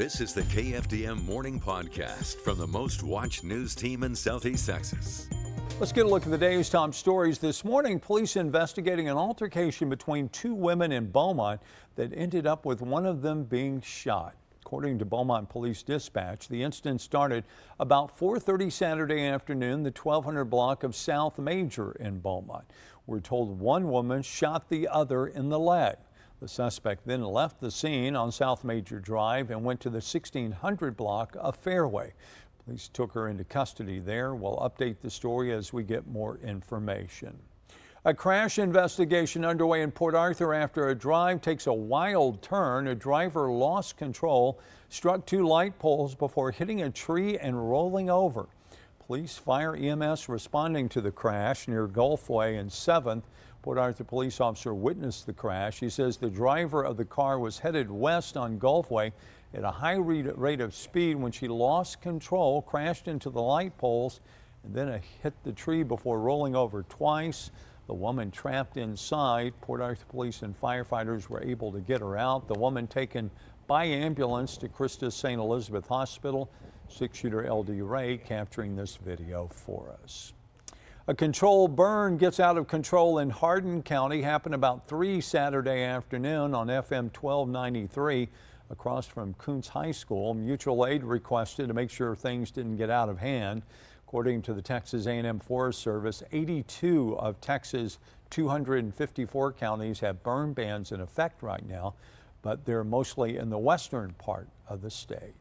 This is the KFDM Morning Podcast from the most watched news team in Southeast Texas. Let's get a look at the day's top stories. This morning, police investigating an altercation between two women in Beaumont that ended up with one of them being shot. According to Beaumont Police Dispatch, the incident started about 4:30 Saturday afternoon, the 1200 block of South Major in Beaumont. We're told one woman shot the other in the leg. The suspect then left the scene on South Major Drive and went to the 1600 block of Fairway. Police took her into custody there. We'll update the story as we get more information. A crash investigation underway in Port Arthur after a drive takes a wild turn. A driver lost control, struck two light poles before hitting a tree and rolling over. Police, fire, EMS responding to the crash near Gulfway and 7th. Port Arthur police officer witnessed the crash. He says the driver of the car was headed west on Gulfway at a high rate of speed when she lost control, crashed into the light poles, and then hit the tree before rolling over twice. The woman trapped inside. Port Arthur police and firefighters were able to get her out. The woman taken by ambulance to Christus St. Elizabeth Hospital. Six shooter LD Ray capturing this video for us. A controlled burn gets out of control in Hardin County. Happened about 3 Saturday afternoon on FM 1293 across from Kountze High School. Mutual aid requested to make sure things didn't get out of hand. According to the Texas A&M Forest Service, 82 of Texas' 254 counties have burn bans in effect right now, but they're mostly in the western part of the state.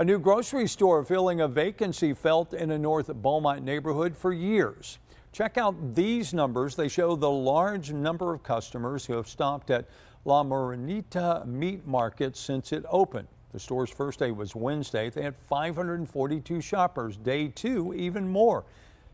A new grocery store filling a vacancy felt in a North Beaumont neighborhood for years. Check out these numbers. They show the large number of customers who have stopped at La Morenita Meat Market since it opened. The store's first day was Wednesday. They had 542 shoppers. Day two, even more.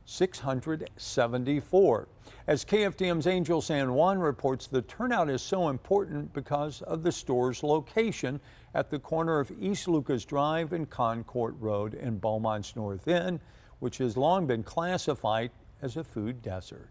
674. As KFDM's Angel San Juan reports, the turnout is so important because of the store's location at the corner of East Lucas Drive and Concord Road in Beaumont's North End, which has long been classified as a food desert.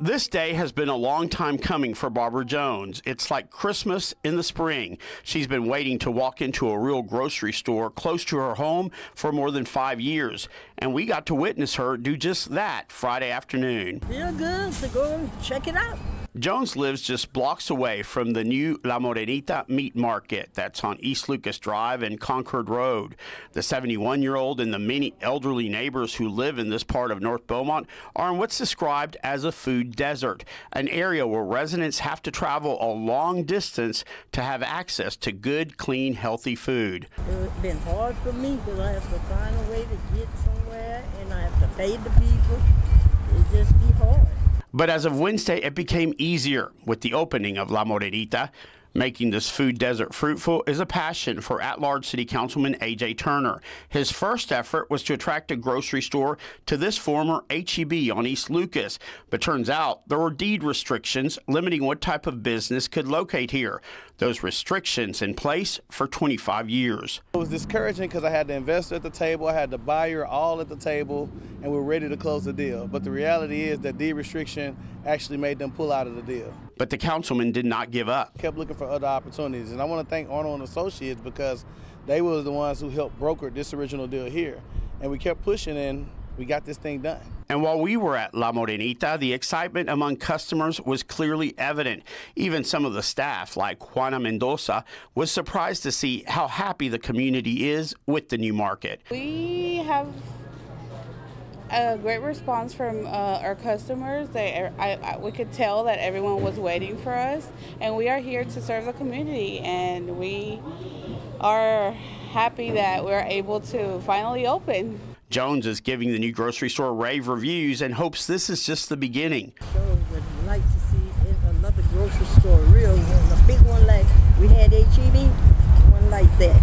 This day has been a long time coming for Barbara Jones. It's like Christmas in the spring. She's been waiting to walk into a real grocery store close to her home for more than five years, and we got to witness her do just that Friday afternoon. Feel good to go check it out. Jones lives just blocks away from the new La Morenita Meat Market that's on East Lucas Drive and Concord Road. The 71 year old and the many elderly neighbors who live in this part of North Beaumont are in what's described as a food desert, an area where residents have to travel a long distance to have access to good, clean, healthy food. It's been hard for me because I have to find a way to get somewhere and I have to pay the people. It just be hard. But as of Wednesday, it became easier with the opening of La Morenita. Making this food desert fruitful is a passion for at large City Councilman A.J. Turner. His first effort was to attract a grocery store to this former HEB on East Lucas, but turns out there were deed restrictions limiting what type of business could locate here. Those restrictions in place for 25 years. It was discouraging because I had the investor at the table, I had the buyer all at the table, and we are ready to close the deal. But the reality is that deed restriction actually made them pull out of the deal. But the councilman did not give up. Kept looking for other opportunities, and I want to thank Arnold and Associates because they was the ones who helped broker this original deal here, and we kept pushing and we got this thing done. And while we were at La Morenita, the excitement among customers was clearly evident. Even some of the staff, like Juana Mendoza, was surprised to see how happy the community is with the new market. We have a great response from uh, our customers. They, I, I, we could tell that everyone was waiting for us, and we are here to serve the community. And we are happy that we're able to finally open. Jones is giving the new grocery store rave reviews and hopes this is just the beginning. Sure would like to see another grocery store, real one, a big one like we had HEB, one like that.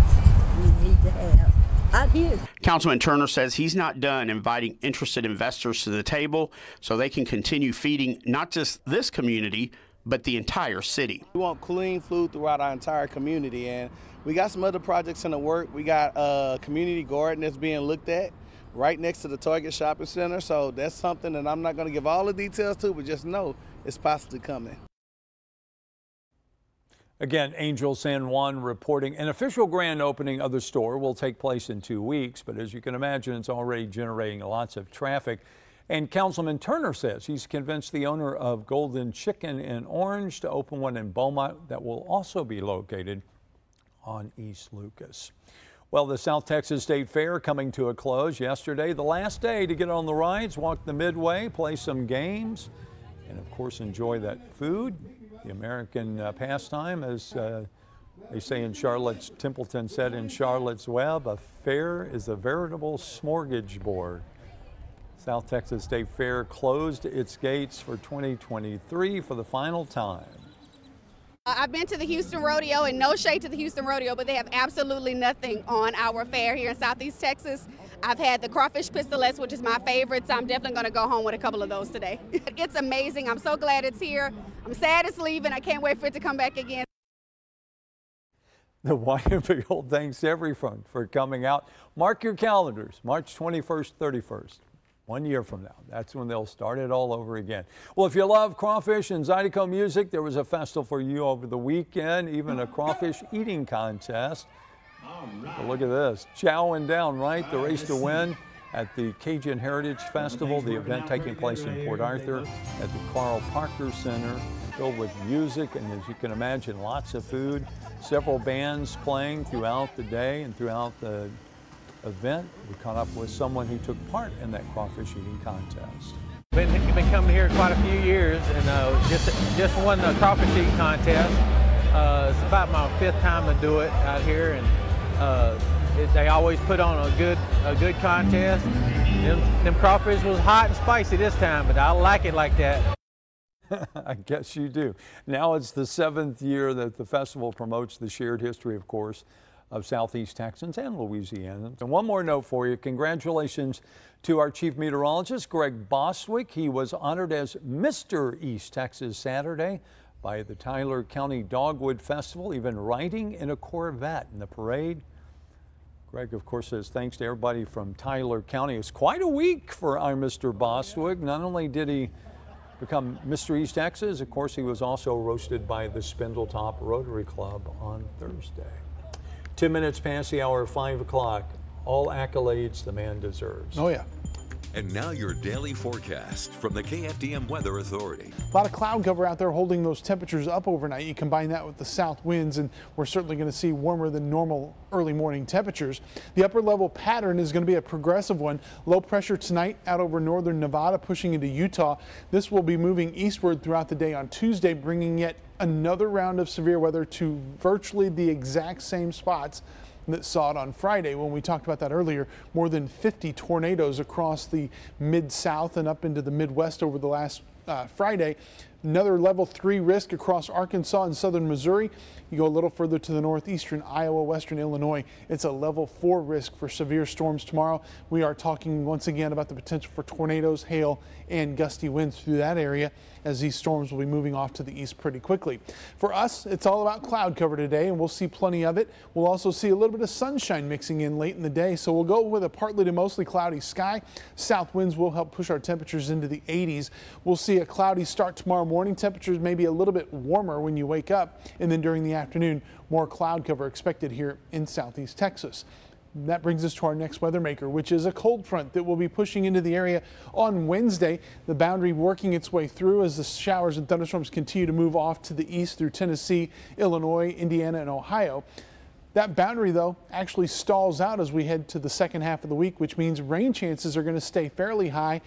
We need to have out here. Councilman Turner says he's not done inviting interested investors to the table so they can continue feeding not just this community, but the entire city. We want clean food throughout our entire community, and we got some other projects in the work. We got a community garden that's being looked at right next to the Target Shopping Center. So that's something that I'm not going to give all the details to, but just know it's possibly coming. Again, Angel San Juan reporting an official grand opening of the store will take place in two weeks, but as you can imagine, it's already generating lots of traffic. And Councilman Turner says he's convinced the owner of Golden Chicken in Orange to open one in Beaumont that will also be located on East Lucas. Well, the South Texas State Fair coming to a close yesterday, the last day to get on the rides, walk the midway, play some games, and of course enjoy that food the American uh, pastime, as uh, they say in Charlotte's, Templeton said in Charlotte's Web, a fair is a veritable smorgasbord. South Texas State Fair closed its gates for 2023 for the final time. I've been to the Houston Rodeo, and no shade to the Houston Rodeo, but they have absolutely nothing on our fair here in Southeast Texas. I've had the crawfish pistolettes, which is my favorite, so I'm definitely going to go home with a couple of those today. it's amazing. I'm so glad it's here. I'm sad it's leaving. I can't wait for it to come back again. The wonderful thanks everyone for coming out. Mark your calendars, March 21st, 31st. One year from now, that's when they'll start it all over again. Well, if you love crawfish and Zydeco music, there was a festival for you over the weekend, even a crawfish eating contest. Right. Look at this, chowing down, right? The race to win at the Cajun Heritage Festival, the event taking place in Port Arthur at the Carl Parker Center, filled with music and as you can imagine, lots of food, several bands playing throughout the day and throughout the event. We caught up with someone who took part in that crawfish eating contest. Been, been coming here quite a few years and uh, just, just won the crawfish eating contest. Uh, it's about my fifth time to do it out here and uh, it, they always put on a good a good contest. Them, them crawfish was hot and spicy this time, but I like it like that. I guess you do. Now it's the seventh year that the festival promotes the shared history, of course, of Southeast Texans and Louisianans. And one more note for you. Congratulations to our chief meteorologist, Greg Bostwick. He was honored as Mr. East Texas Saturday by the Tyler County Dogwood Festival, even riding in a Corvette in the parade. Greg, of course, says thanks to everybody from Tyler County. It's quite a week for our Mr. Bostwick. Not only did he become Mr. East Texas, of course, he was also roasted by the Spindletop Rotary Club on Thursday. 10 minutes past the hour, 5 o'clock. All accolades the man deserves. Oh, yeah. And now your daily forecast from the KFDM Weather Authority. A lot of cloud cover out there holding those temperatures up overnight. You combine that with the south winds and we're certainly going to see warmer than normal early morning temperatures. The upper level pattern is going to be a progressive one. Low pressure tonight out over northern Nevada pushing into Utah. This will be moving eastward throughout the day on Tuesday bringing yet another round of severe weather to virtually the exact same spots that saw it on Friday when we talked about that earlier. More than 50 tornadoes across the mid south and up into the Midwest over the last uh, Friday. Another level three risk across Arkansas and southern Missouri. You go a little further to the northeastern Iowa, western Illinois. It's a level four risk for severe storms tomorrow. We are talking once again about the potential for tornadoes, hail, and gusty winds through that area as these storms will be moving off to the east pretty quickly. For us, it's all about cloud cover today, and we'll see plenty of it. We'll also see a little bit of sunshine mixing in late in the day, so we'll go with a partly to mostly cloudy sky. South winds will help push our temperatures into the 80s. We'll see a cloudy start tomorrow morning. Morning temperatures may be a little bit warmer when you wake up, and then during the afternoon, more cloud cover expected here in southeast Texas. That brings us to our next weather maker, which is a cold front that will be pushing into the area on Wednesday. The boundary working its way through as the showers and thunderstorms continue to move off to the east through Tennessee, Illinois, Indiana, and Ohio. That boundary, though, actually stalls out as we head to the second half of the week, which means rain chances are going to stay fairly high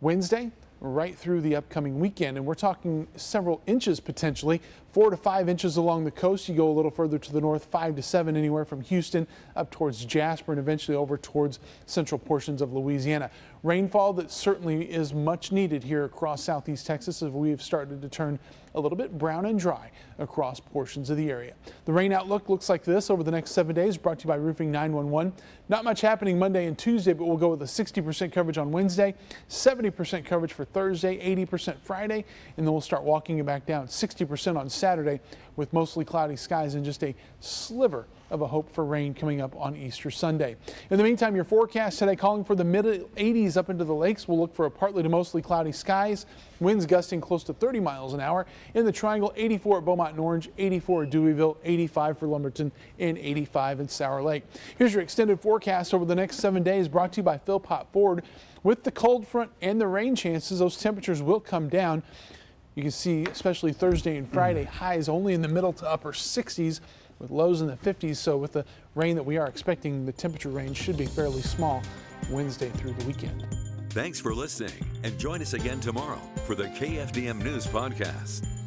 Wednesday right through the upcoming weekend. And we're talking several inches potentially, four to five inches along the coast. You go a little further to the north, five to seven anywhere from Houston up towards Jasper and eventually over towards central portions of Louisiana. Rainfall that certainly is much needed here across southeast Texas as we've started to turn a little bit brown and dry across portions of the area. The rain outlook looks like this over the next seven days, brought to you by Roofing 911. Not much happening Monday and Tuesday, but we'll go with a 60% coverage on Wednesday, 70% coverage for Thursday, 80% Friday, and then we'll start walking it back down. 60% on Saturday. Saturday with mostly cloudy skies and just a sliver of a hope for rain coming up on Easter Sunday. In the meantime, your forecast today calling for the mid 80s up into the lakes. We'll look for a partly to mostly cloudy skies, winds gusting close to 30 miles an hour. In the triangle, 84 at Beaumont and Orange, 84 at Deweyville, 85 for Lumberton, and 85 in Sour Lake. Here's your extended forecast over the next seven days brought to you by Philpott Ford. With the cold front and the rain chances, those temperatures will come down. You can see, especially Thursday and Friday, mm. highs only in the middle to upper 60s with lows in the 50s. So with the rain that we are expecting, the temperature range should be fairly small Wednesday through the weekend. Thanks for listening and join us again tomorrow for the KFDM News Podcast.